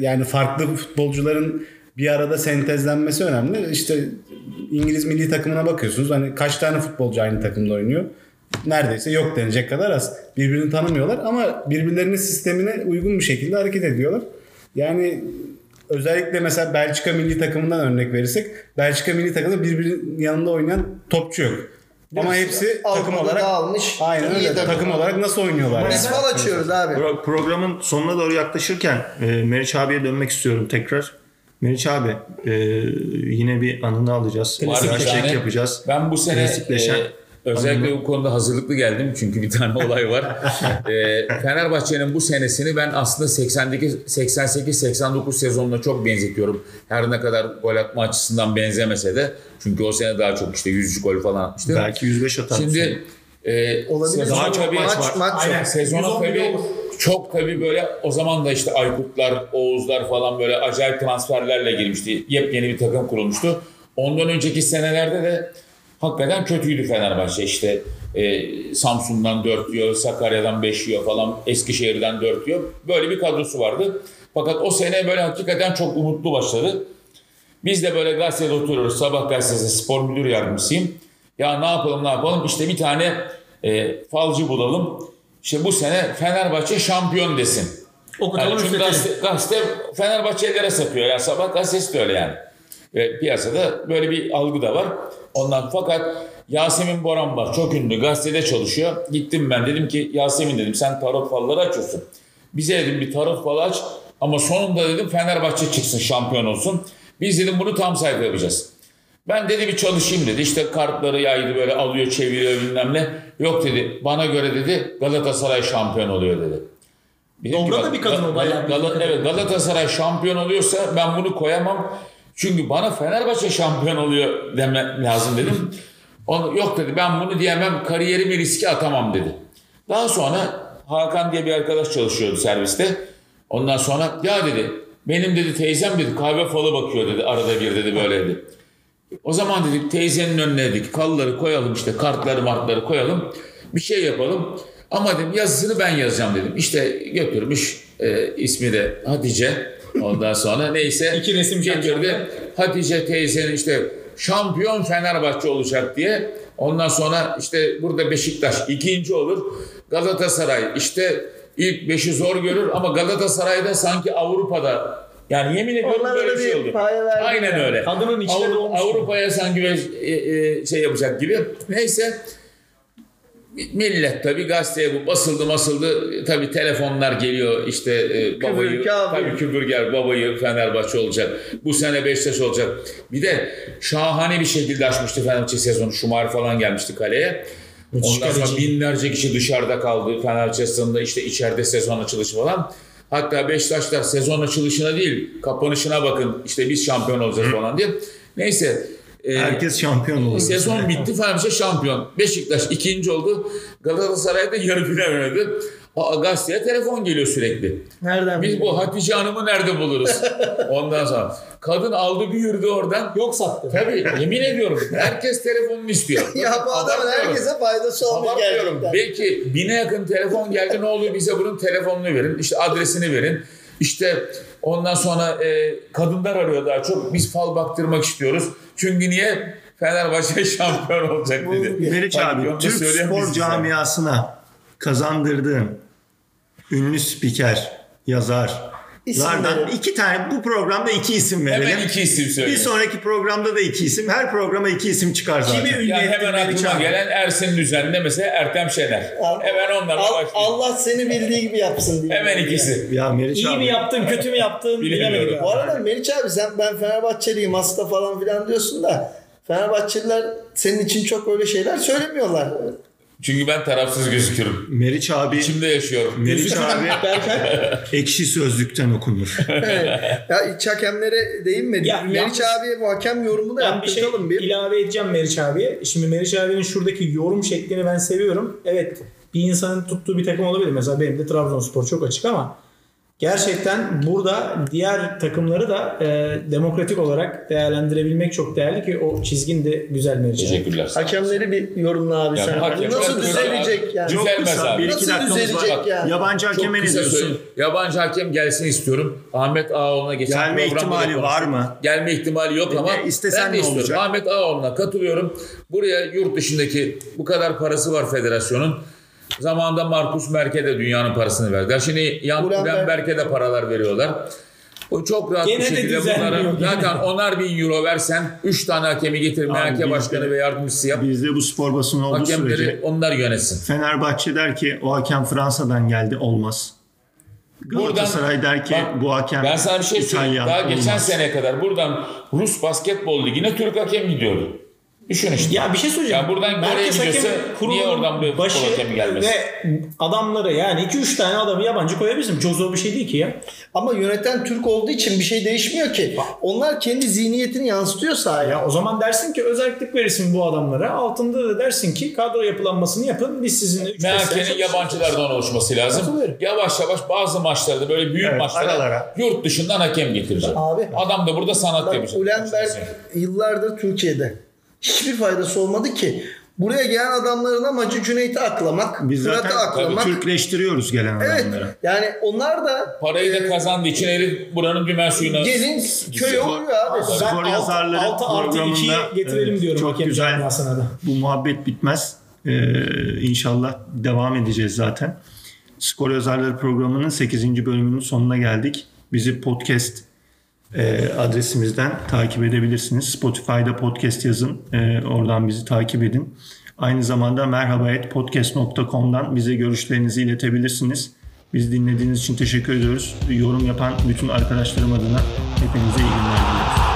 yani farklı futbolcuların bir arada sentezlenmesi önemli. İşte İngiliz milli takımına bakıyorsunuz. Hani kaç tane futbolcu aynı takımda oynuyor? Neredeyse yok denecek kadar az. Birbirini tanımıyorlar ama birbirlerinin sistemine uygun bir şekilde hareket ediyorlar. Yani özellikle mesela Belçika milli takımından örnek verirsek Belçika milli takımında birbirinin yanında oynayan topçu yok. Ama hepsi takım Avrupa'da olarak dağılmış. aynen öyle. takım. Takım olarak nasıl oynuyorlar? yani? Biz fal açıyoruz abi. Pro- programın sonuna doğru yaklaşırken e, Meriç abiye dönmek istiyorum tekrar. Meriç abi e, yine bir anını alacağız. Var bir tane. yapacağız. Ben bu sene e, özellikle bu konuda hazırlıklı geldim çünkü bir tane olay var. <laughs> e, Fenerbahçe'nin bu senesini ben aslında 82 88-89 sezonuna çok benzetiyorum. Her ne kadar gol atma açısından benzemese de çünkü o sene daha çok işte 100 gol falan atmıştı. Belki 105 atar. Şimdi e, Olabilir. Daha çok tabii- maç maç, maç Aynen. Sezona 111 tabii çok tabii böyle o zaman da işte Aykutlar, Oğuzlar falan böyle acayip transferlerle girmişti. Yepyeni bir takım kurulmuştu. Ondan önceki senelerde de hakikaten kötüydü Fenerbahçe. İşte e, Samsun'dan 4 yiyor, Sakarya'dan 5 yiyor falan, Eskişehir'den 4 yiyor. Böyle bir kadrosu vardı. Fakat o sene böyle hakikaten çok umutlu başladı. Biz de böyle gazetede oturuyoruz. Sabah gazetesi spor müdür yardımcısıyım. Ya ne yapalım ne yapalım? İşte bir tane e, falcı bulalım. İşte bu sene Fenerbahçe şampiyon desin. Okutalım Yani çünkü gazete, gazete Fenerbahçelilere satıyor. Yani sabah gazetesi de öyle yani. Ve piyasada böyle bir algı da var. Ondan fakat Yasemin Boran var. Çok ünlü. Gazetede çalışıyor. Gittim ben. Dedim ki Yasemin dedim sen tarot falları açıyorsun. Bize dedim bir tarot falı aç. Ama sonunda dedim Fenerbahçe çıksın şampiyon olsun. Biz dedim bunu tam sayfa yapacağız. Ben dedi bir çalışayım dedi. İşte kartları yaydı böyle alıyor çeviriyor bilmem ne. Yok dedi bana göre dedi Galatasaray şampiyon oluyor dedi. Dedim Dobra da bir kadın o, Gal- bayağı Gal- kadın. evet, Galatasaray şampiyon oluyorsa ben bunu koyamam. Çünkü bana Fenerbahçe şampiyon oluyor deme lazım dedim. <laughs> Onu, yok dedi ben bunu diyemem kariyerimi riske atamam dedi. Daha sonra Hakan diye bir arkadaş çalışıyordu serviste. Ondan sonra ya dedi benim dedi teyzem dedi kahve falı bakıyor dedi arada bir dedi böyle dedi. O zaman dedik teyzenin önüne dedik kalları koyalım işte kartları martları koyalım. Bir şey yapalım. Ama dedim yazısını ben yazacağım dedim. İşte götürmüş e, ismi de Hatice. Ondan sonra neyse. İki resim getirdi. Hatice teyzenin işte şampiyon Fenerbahçe olacak diye. Ondan sonra işte burada Beşiktaş ikinci olur. Galatasaray işte ilk beşi zor görür ama Galatasaray'da sanki Avrupa'da yani yemin ediyorum Onlar böyle öyle bir şey oldu. Aynen yani. öyle. Kadının içine Avru-. Avrupa'ya sanki e, e, şey yapacak gibi. Neyse millet tabii gazeteye bu basıldı basıldı. Tabii telefonlar geliyor işte e, babayı kafir. tabii küfürger babayı Fenerbahçe olacak. Bu sene Beşiktaş olacak. Bir de şahane bir şekilde açmıştı Fenerbahçe sezonu. Şumar falan gelmişti kaleye. Ondan sonra binlerce kişi dışarıda kaldı. Fenerbahçe sezonunda işte içeride sezon açılışı falan. Hatta Beşiktaşlar sezon açılışına değil kapanışına bakın. İşte biz şampiyon olacağız falan diye. Neyse e, Herkes şampiyon olur. Sezon bitti Fenerbahçe şampiyon. Beşiktaş ikinci oldu. Galatasaray'da yarı final oynadı. Gazeteye telefon geliyor sürekli. Nereden Biz bu Hatice Hanım'ı nerede buluruz? <laughs> Ondan sonra. Kadın aldı bir yürüdü oradan. Yok sattı. Tabii yemin ediyorum. Herkes telefonunu istiyor. <laughs> Ya bu adamın herkese faydası Abartmıyorum. gerçekten. Belki bine yakın telefon geldi. Ne oluyor bize bunun telefonunu verin. İşte adresini verin. İşte ondan sonra e, kadınlar arıyor daha çok. Biz fal baktırmak istiyoruz. Çünkü niye? Fenerbahçe <laughs> şampiyon olacak dedi. Meriç abi Türk spor camiasına kazandırdığın ünlü spiker, yazar, İsimleri. Lardan iki tane bu programda iki isim verelim. Hemen iki isim Bir söyleyeyim. sonraki programda da iki isim. Her programa iki isim çıkar zaten. Kimi ünlü Yani hemen aklıma abi? gelen Ersin Düzen'de mesela Ertem Şener. Al- Hemen onlarla Al- başlayayım. Allah seni bildiği gibi yapsın diye. Hemen ikisi. Ya Meriç İyi abi. mi yaptın, kötü mü yaptın <laughs> Bilemiyorum. bilemedik. Bu abi. arada Meriç abi sen ben Fenerbahçeliyim hasta falan filan diyorsun da Fenerbahçeliler senin için çok öyle şeyler söylemiyorlar. Çünkü ben tarafsız gözüküyorum. Meriç abi İçimde yaşıyorum. Meriç <laughs> abi Derken ekşi sözlükten okunur. ya iç hakemlere değinmedik. Ya, Meriç yalnız- abiye bu hakem yorumunu da Ben bir şey yaptırtalım bir. ilave edeceğim Meriç abiye. Şimdi Meriç abinin şuradaki yorum şeklini ben seviyorum. Evet bir insanın tuttuğu bir takım olabilir. Mesela benim de Trabzonspor çok açık ama gerçekten burada diğer takımları da e, demokratik olarak değerlendirebilmek çok değerli ki o çizgin de güzel Meriç abi. Teşekkürler. Hakemleri bir yorumla abi Ya sen. hakem- nasıl düzelecek yani? Çok Düzelmez kısa, abi. bir iki Nasıl var. düzelecek Bak, yani? Yabancı Çok hakeme ne diyorsun? söyleyeyim. Yabancı hakem gelsin istiyorum. Ahmet Ağaoğlu'na geçen Gelme ihtimali var mı? Gelme ihtimali yok ama E, istesen ben de ne istiyorum. olacak? Ahmet Ağaoğlu'na katılıyorum. Buraya yurt dışındaki bu kadar parası var federasyonun. Zamanında Markus Merke de dünyanın parasını verdiler. Şimdi Jan Berke de paralar veriyorlar. O çok rahat Gene bir de şekilde bunlara zaten onar bin euro versen 3 tane hakemi getir, Abi MHK biz başkanı de- ve yardımcısı yap. Bizde bu spor basını olduğu Hakemleri sürece onlar yönetsin. Fenerbahçe der ki o hakem Fransa'dan geldi olmaz. Galatasaray der ki Bak, bu hakem Ben sana bir şey söyleyeyim. İtalyan Daha geçen olmaz. seneye kadar buradan Rus basketbol ligine Türk hakem gidiyordu. Düşün işte. Ya bir şey söyleyeceğim. Ya buradan Kore'ye Merkez Hakem gidiyorsa niye oradan buraya futbol hakemi gelmez? Ve adamları yani 2-3 tane adamı yabancı koyabilirsin. Çok zor bir şey değil ki ya. Ama yöneten Türk olduğu için bir şey değişmiyor ki. Onlar kendi zihniyetini yansıtıyor sahaya. Ya o zaman dersin ki özellik verirsin bu adamlara. Altında da dersin ki kadro yapılanmasını yapın. Biz sizinle 3 MHK'nin yabancılardan oluşması lazım. Yavaş yavaş bazı maçlarda böyle büyük Evet, maçlara aralara. yurt dışından hakem getirecek. Abi. Adam da burada sanat yapacak. Ulenberg yıllardır Türkiye'de. Hiçbir faydası olmadı ki. Buraya gelen adamların amacı Cüneyt'i aklamak, Biz Fırat'ı zaten aklamak. Türkleştiriyoruz gelen Evet. adamları. Yani onlar da Parayı da kazandığı için herif buranın dümen suyuna gelin köye Spor- oluyor abi. Ben Spor yazarları 6 artı 2'yi programında, getirelim evet, diyorum çok güzel. da. Bu muhabbet bitmez. Ee, inşallah devam edeceğiz zaten. Skor Yazarları programının 8. bölümünün sonuna geldik. Bizi podcast e, adresimizden takip edebilirsiniz. Spotify'da podcast yazın. E, oradan bizi takip edin. Aynı zamanda merhabayetpodcast.com'dan bize görüşlerinizi iletebilirsiniz. Biz dinlediğiniz için teşekkür ediyoruz. Yorum yapan bütün arkadaşlarım adına hepinize iyi günler diliyoruz.